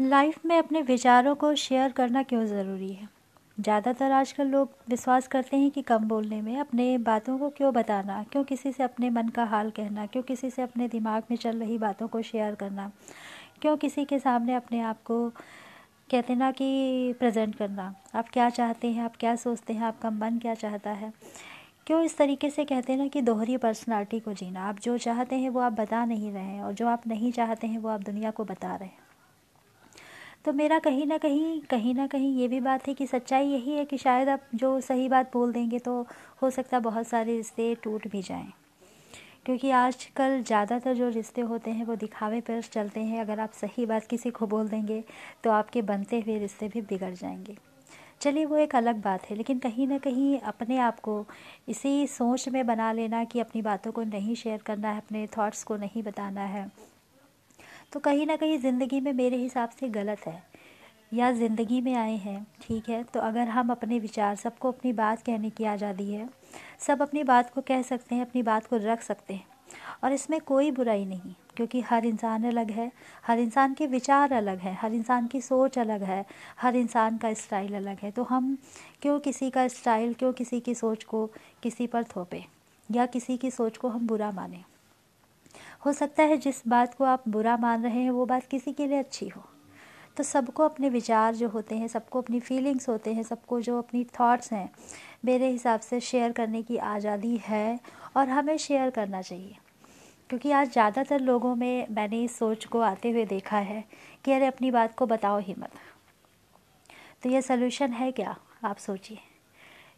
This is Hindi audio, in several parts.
लाइफ में अपने विचारों को शेयर करना क्यों ज़रूरी है? ज़्यादातर आजकल लोग विश्वास करते हैं कि कम बोलने में अपने बातों को क्यों बताना, क्यों किसी से अपने मन का हाल कहना, क्यों किसी से अपने दिमाग में चल रही बातों को शेयर करना, क्यों किसी के सामने अपने आप को कहते ना कि प्रेजेंट करना। आप क्या चाहते हैं, आप क्या सोचते हैं, आपका मन क्या चाहता है? क्यों इस तरीके से कहते हैं ना कि दोहरी पर्सनालिटी को जीना? आप जो चाहते हैं वो आप बता नहीं रहे हैं और जो आप नहीं चाहते हैं वो आप दुनिया को बता रहे हैं। तो मेरा कहीं ना कहीं कहीं ना कहीं ये भी बात है कि सच्चाई यही है कि शायद आप जो सही बात बोल देंगे तो हो सकता है बहुत सारे रिश्ते टूट भी जाएँ। क्योंकि आजकल ज़्यादातर जो रिश्ते होते हैं वो दिखावे पर चलते हैं। अगर आप सही बात किसी को बोल देंगे तो आपके बनते हुए रिश्ते भी बिगड़ जाएँगे। चलिए वो एक अलग बात है, लेकिन कहीं ना कहीं अपने आप को इसी सोच में बना लेना कि अपनी बातों को नहीं शेयर करना है, अपने थॉट्स को नहीं बताना है। तो कहीं ना कहीं ज़िंदगी में मेरे हिसाब से गलत है। या ज़िंदगी में आए हैं, ठीक है? तो अगर हम अपने विचार, सबको अपनी बात कहने की आज़ादी है, सब अपनी बात को कह सकते हैं, अपनी बात को रख सकते हैं। और इसमें कोई बुराई नहीं, क्योंकि हर इंसान अलग है, हर इंसान के विचार अलग हैं, हर इंसान की सोच अलग है, हर इंसान का स्टाइल अलग है। तो हम क्यों किसी का स्टाइल, क्यों किसी की सोच को किसी पर थोपें, या किसी की सोच को हम बुरा मानें? हो सकता है जिस बात को आप बुरा मान रहे हैं, वो बात किसी के लिए अच्छी हो। तो सबको अपने विचार जो होते हैं, सबको अपनी फीलिंग्स होते हैं, सबको जो अपनी थॉट्स हैं, मेरे हिसाब से शेयर करने की आज़ादी है और हमें शेयर करना चाहिए। क्योंकि आज ज़्यादातर लोगों में मैंने इस सोच को आते हुए देखा है कि अरे, अपनी बात को बताओ ही मत। तो ये सलूशन है क्या? आप सोचिए।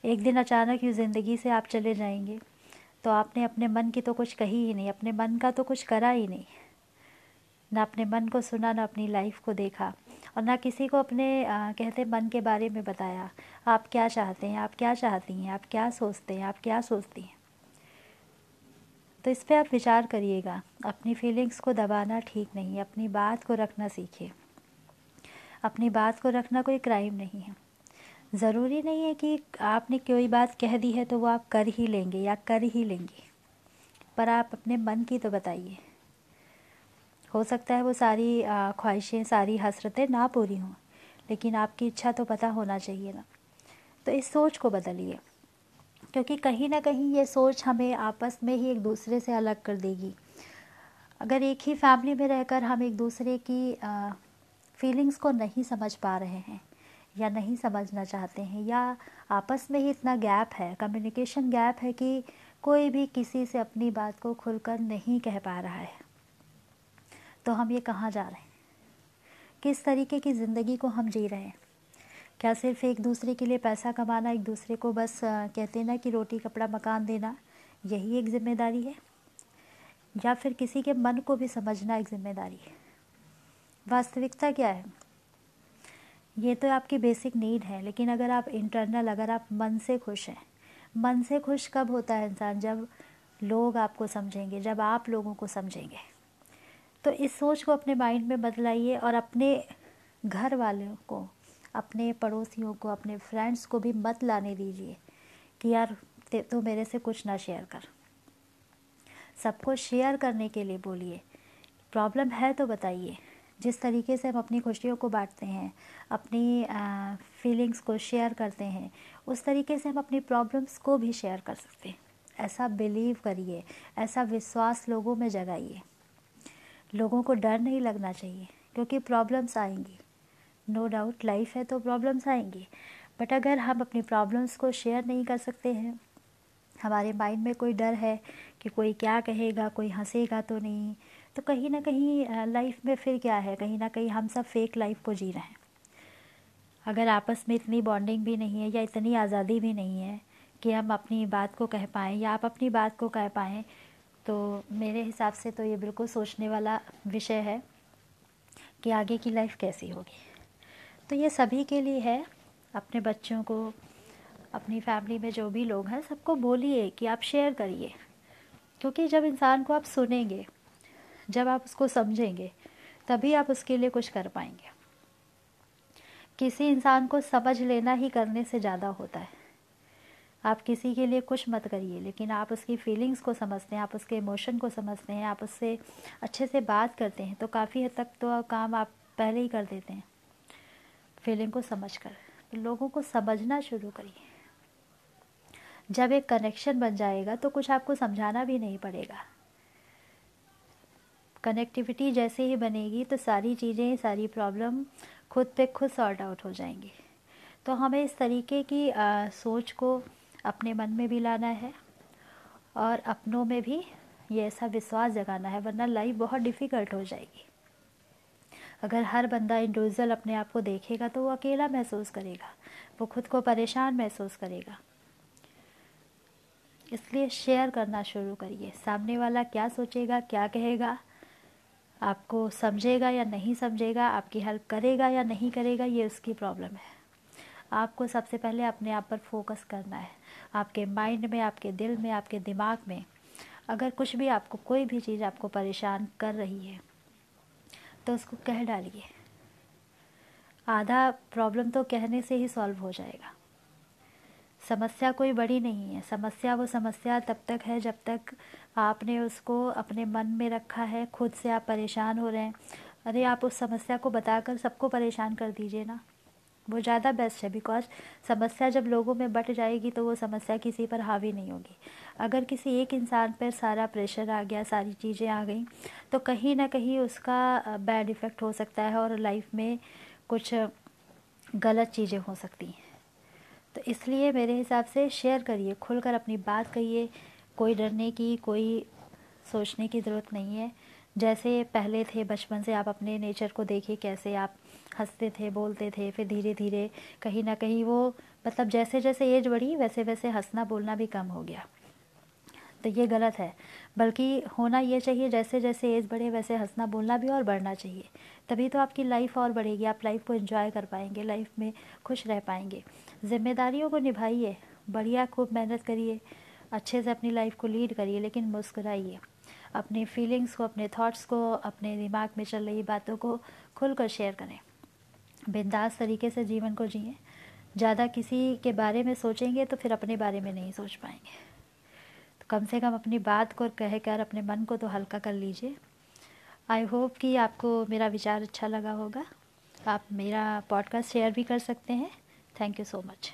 एक दिन अचानक यूँ ज़िंदगी से आप चले जाएँगे। तो आपने अपने मन की तो कुछ कही ही नहीं अपने मन का तो कुछ करा ही नहीं। ना अपने मन को सुना ना अपनी लाइफ को देखा और ना किसी को अपने आ, कहते मन के बारे में बताया। आप क्या चाहते हैं आप क्या चाहती हैं आप क्या सोचते हैं आप क्या सोचती हैं? तो इस पर आप विचार करिएगा। अपनी फीलिंग्स को दबाना ठीक नहीं अपनी बात को रखना सीखिए। अपनी बात को रखना कोई क्राइम नहीं है। ज़रूरी नहीं है कि आपने कोई बात कह दी है तो वो आप कर ही लेंगे या कर ही लेंगे। पर आप अपने मन की तो बताइए। हो सकता है वो सारी ख्वाहिशें, सारी हसरतें ना पूरी हों, लेकिन आपकी इच्छा तो पता होना चाहिए ना। तो इस सोच को बदलिए, क्योंकि कहीं ना कहीं ये सोच हमें आपस में ही एक दूसरे से अलग कर देगी। अगर एक ही फैमिली में रहकर हम एक दूसरे की फीलिंग्स को नहीं समझ पा रहे हैं या नहीं समझना चाहते हैं या आपस में ही इतना गैप है कम्युनिकेशन गैप है कि कोई भी किसी से अपनी बात को खुलकर नहीं कह पा रहा है। तो हम ये कहाँ जा रहे हैं? किस तरीके की ज़िंदगी को हम जी रहे हैं? क्या सिर्फ़ एक दूसरे के लिए पैसा कमाना, एक दूसरे को बस कहते ना कि रोटी, कपड़ा, मकान देना, यही एक ज़िम्मेदारी है? या फिर किसी के मन को भी समझना एक ज़िम्मेदारी है? वास्तविकता क्या है? ये तो आपकी बेसिक नीड है, लेकिन अगर आप इंटरनल अगर आप मन से खुश हैं, मन से खुश कब होता है इंसान? जब लोग आपको समझेंगे, जब आप लोगों को समझेंगे। तो इस सोच को अपने माइंड में बदलाइए और अपने घर वालों को, अपने पड़ोसियों को, अपने फ्रेंड्स को भी मत लाने दीजिए कि यार तो मेरे से कुछ ना शेयर कर। सबको शेयर करने के लिए बोलिए। प्रॉब्लम है तो बताइए। जिस तरीके से हम अपनी खुशियों को बांटते हैं, अपनी फीलिंग्स को शेयर करते हैं, उस तरीके से हम अपनी प्रॉब्लम्स को भी शेयर कर सकते हैं। ऐसा बिलीव करिए, ऐसा विश्वास लोगों में जगाइए। लोगों को डर नहीं लगना चाहिए, क्योंकि प्रॉब्लम्स आएँगी। नो डाउट लाइफ है तो प्रॉब्लम्स आएँगी बट अगर हम अपनी प्रॉब्लम्स को शेयर नहीं कर सकते हैं, हमारे माइंड में कोई डर है कि कोई क्या कहेगा, कोई हंसेगा तो नहीं तो कहीं ना कहीं लाइफ में फिर क्या है? कहीं ना कहीं हम सब फेक लाइफ को जी रहे हैं। अगर आपस में इतनी बॉन्डिंग भी नहीं है या इतनी आज़ादी भी नहीं है कि हम अपनी बात को कह पाएँ या आप अपनी बात को कह पाएँ तो मेरे हिसाब से तो ये बिल्कुल सोचने वाला विषय है कि आगे की लाइफ कैसी होगी। तो ये सभी के लिए है। अपने बच्चों को, अपनी फैमिली में जो भी लोग हैं, सबको बोलिए कि आप शेयर करिए। क्योंकि जब इंसान को आप सुनेंगे जब आप उसको समझेंगे, तभी आप उसके लिए कुछ कर पाएँगे। किसी इंसान को समझ लेना ही करने से ज़्यादा होता है। आप किसी के लिए कुछ मत करिए, लेकिन आप उसकी फीलिंग्स को समझते हैं, आप उसके इमोशन को समझते हैं, आप उससे अच्छे से बात करते हैं तो काफ़ी हद तक तो काम आप पहले ही कर देते हैं। फीलिंग को समझ कर तो लोगों को समझना शुरू करिए। जब एक कनेक्शन बन जाएगा तो कुछ आपको समझाना भी नहीं पड़ेगा। कनेक्टिविटी जैसे ही बनेगी तो सारी चीज़ें सारी प्रॉब्लम खुद पे खुद सॉर्ट आउट हो जाएँगी। तो हमें इस तरीके की आ, सोच को अपने मन में भी लाना है और अपनों में भी ये ऐसा विश्वास जगाना है वरना लाइफ बहुत डिफ़िकल्ट हो जाएगी। अगर हर बंदा इंडिविजुअल अपने आप को देखेगा तो वो अकेला महसूस करेगा वो खुद को परेशान महसूस करेगा। इसलिए शेयर करना शुरू करिए। सामने वाला क्या सोचेगा क्या कहेगा आपको समझेगा या नहीं समझेगा, आपकी हेल्प करेगा या नहीं करेगा, ये उसकी प्रॉब्लम है। आपको सबसे पहले अपने आप पर फोकस करना है। आपके माइंड में, आपके दिल में, आपके दिमाग में अगर कुछ भी आपको, कोई भी चीज़ आपको परेशान कर रही है तो उसको कह डालिए। आधा प्रॉब्लम तो कहने से ही सॉल्व हो जाएगा। समस्या कोई बड़ी नहीं है। समस्या वो समस्या तब तक है जब तक आपने उसको अपने मन में रखा है, खुद से आप परेशान हो रहे हैं। अरे, आप उस समस्या को बताकर सबको परेशान कर दीजिए ना। वो ज़्यादा बेस्ट है बिकॉज़ समस्या जब लोगों में बट जाएगी तो वो समस्या किसी पर हावी नहीं होगी। अगर किसी एक इंसान पर सारा प्रेशर आ गया, सारी चीज़ें आ गई तो कहीं ना कहीं उसका बैड इफ़ेक्ट हो सकता है और लाइफ में कुछ गलत चीज़ें हो सकती हैं। तो इसलिए मेरे हिसाब से शेयर करिए, खुलकर अपनी बात कहिए। कोई डरने की, कोई सोचने की ज़रूरत नहीं है। जैसे पहले थे बचपन से आप अपने नेचर को देखिए, कैसे आप हँसते थे, बोलते थे, फिर धीरे धीरे कहीं ना कहीं वो मतलब जैसे जैसे एज बढ़ी वैसे वैसे हंसना बोलना भी कम हो गया। तो ये गलत है। बल्कि होना ये चाहिए, जैसे जैसे एज बढ़े, वैसे हंसना बोलना भी और बढ़ना चाहिए। तभी तो आपकी लाइफ और बढ़ेगी, आप लाइफ को एंजॉय कर पाएँगे लाइफ में खुश रह पाएँगे। जिम्मेदारियों को निभाइए, बढ़िया खूब मेहनत करिए, अच्छे से अपनी लाइफ को लीड करिए, लेकिन मुस्कुराइए। अपनी फीलिंग्स को, अपने थॉट्स को, अपने दिमाग में चल रही बातों को खुलकर शेयर करें। बिंदास तरीके से जीवन को जिए। ज़्यादा किसी के बारे में सोचेंगे तो फिर अपने बारे में नहीं सोच पाएँगे। कम से कम अपनी बात को कह कर अपने मन को तो हल्का कर लीजिए। आई होप कि आपको मेरा विचार अच्छा लगा होगा। आप मेरा पॉडकास्ट शेयर भी कर सकते हैं। Thank you so much